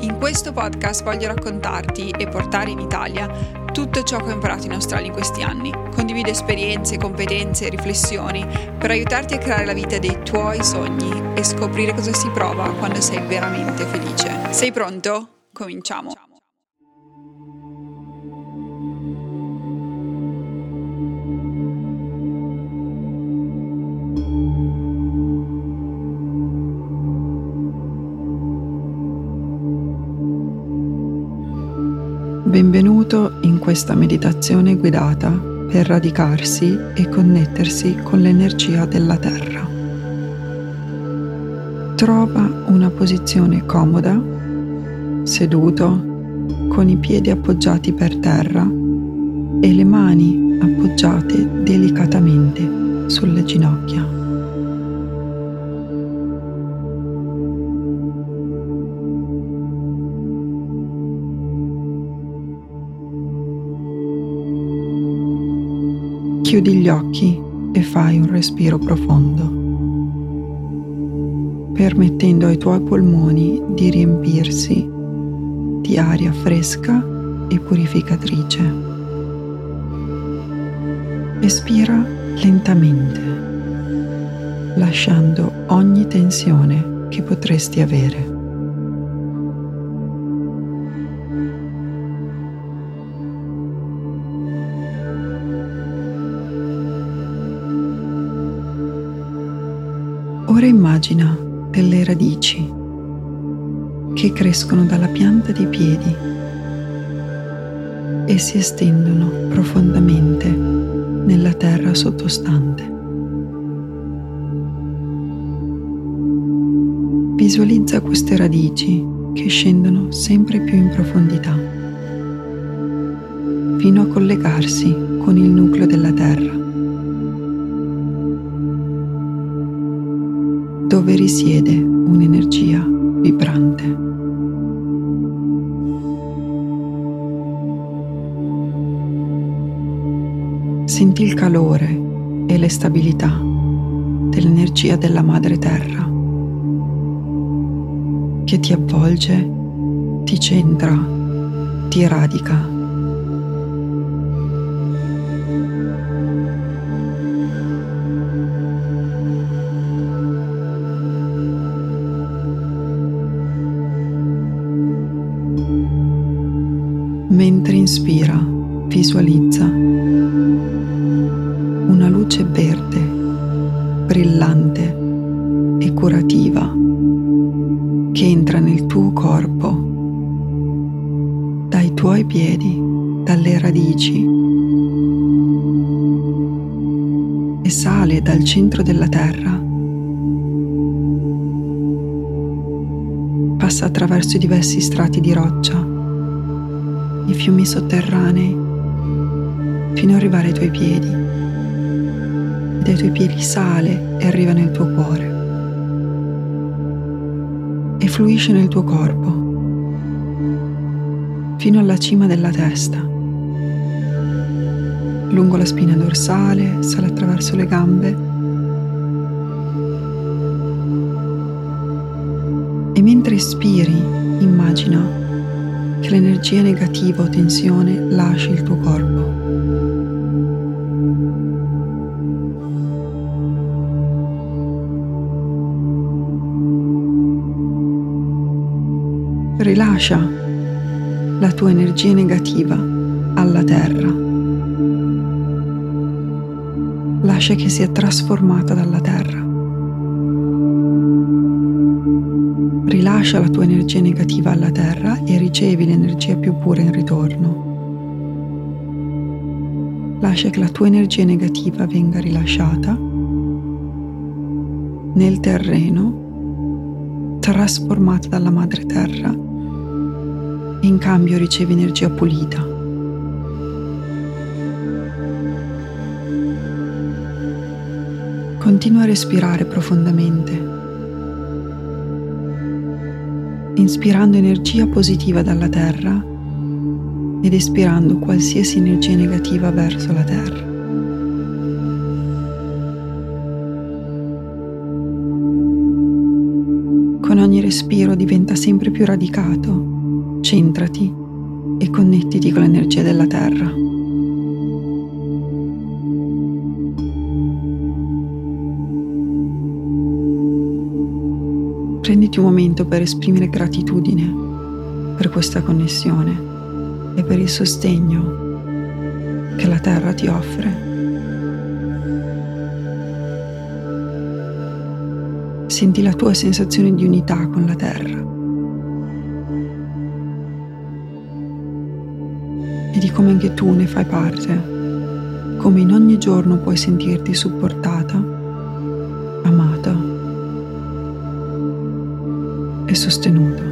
In questo podcast voglio raccontarti e portare in Italia tutto ciò che ho imparato in Australia in questi anni. Condivido esperienze, competenze e riflessioni per aiutarti a creare la vita dei tuoi sogni e scoprire cosa si prova quando sei veramente felice. Sei pronto? Cominciamo. Benvenuto in questa meditazione guidata per radicarsi e connettersi con l'energia della Terra. Trova una posizione comoda, seduto, con i piedi appoggiati per terra e le mani appoggiate delicatamente sulle ginocchia. Chiudi gli occhi e fai un respiro profondo, permettendo ai tuoi polmoni di riempirsi di aria fresca e purificatrice. Espira lentamente, lasciando ogni tensione che potresti avere. Ora immagina delle radici che crescono dalla pianta dei piedi e si estendono profondamente nella terra sottostante. Visualizza queste radici che scendono sempre più in profondità fino a collegarsi con il nucleo della terra. Dove risiede un'energia vibrante. Senti il calore e le stabilità dell'energia della Madre Terra che ti avvolge, ti centra, ti radica Mentre inspira, visualizza una luce verde, brillante e curativa che entra nel tuo corpo, dai tuoi piedi, dalle radici e sale dal centro della terra. Passa attraverso diversi strati di roccia i fiumi sotterranei fino ad arrivare ai tuoi piedi. E dai tuoi piedi sale e arriva nel tuo cuore. E fluisce nel tuo corpo fino alla cima della testa. Lungo la spina dorsale sale attraverso le gambe. E mentre espiri immagina che l'energia negativa o tensione lasci il tuo corpo. Rilascia la tua energia negativa alla terra. Lascia che sia trasformata dalla terra. Rilascia la tua energia negativa alla terra e ricevi l'energia più pura in ritorno. Lascia che la tua energia negativa venga rilasciata nel terreno, trasformata dalla madre terra e in cambio ricevi energia pulita. Continua a respirare profondamente, inspirando energia positiva dalla terra ed espirando qualsiasi energia negativa verso la terra. Con ogni respiro diventa sempre più radicato, centrati e connettiti con l'energia della terra. Prenditi un momento per esprimere gratitudine per questa connessione e per il sostegno che la Terra ti offre. Senti la tua sensazione di unità con la Terra e di come anche tu ne fai parte, come in ogni giorno puoi sentirti supportata, sostenuto.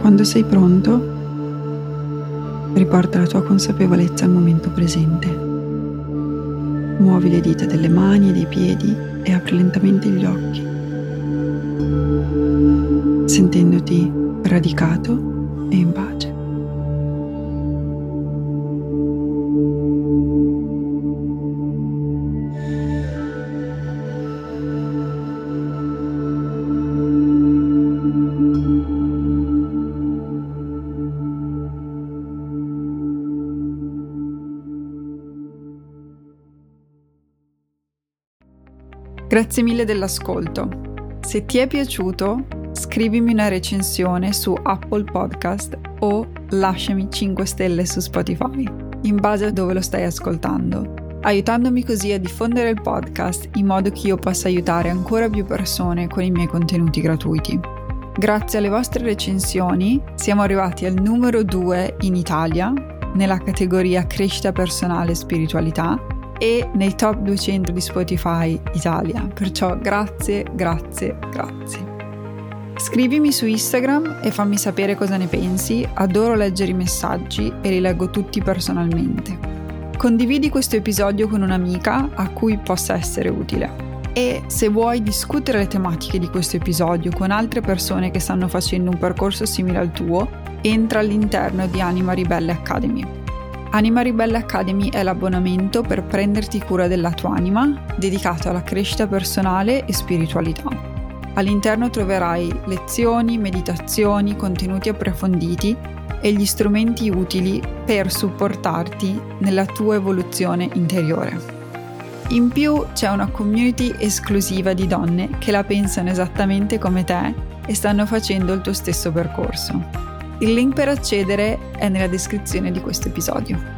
Quando sei pronto, Riporta la tua consapevolezza al momento presente. Muovi le dita delle mani e dei piedi e apri lentamente gli occhi, sentendoti radicato e in pace. Grazie mille dell'ascolto. Se ti è piaciuto, scrivimi una recensione su Apple Podcast o lasciami 5 stelle su Spotify, in base a dove lo stai ascoltando, aiutandomi così a diffondere il podcast in modo che io possa aiutare ancora più persone con i miei contenuti gratuiti. Grazie alle vostre recensioni siamo arrivati al numero 2 in Italia nella categoria crescita personale e spiritualità e nei top 200 di Spotify Italia. Perciò grazie, grazie, grazie. Scrivimi su Instagram e fammi sapere cosa ne pensi, adoro leggere i messaggi e li leggo tutti personalmente. Condividi questo episodio con un'amica a cui possa essere utile. E se vuoi discutere le tematiche di questo episodio con altre persone che stanno facendo un percorso simile al tuo, entra all'interno di Anima Ribelle Academy. Anima Ribelle Academy è l'abbonamento per prenderti cura della tua anima, dedicato alla crescita personale e spiritualità. All'interno troverai lezioni, meditazioni, contenuti approfonditi e gli strumenti utili per supportarti nella tua evoluzione interiore. In più c'è una community esclusiva di donne che la pensano esattamente come te e stanno facendo il tuo stesso percorso. Il link per accedere è nella descrizione di questo episodio.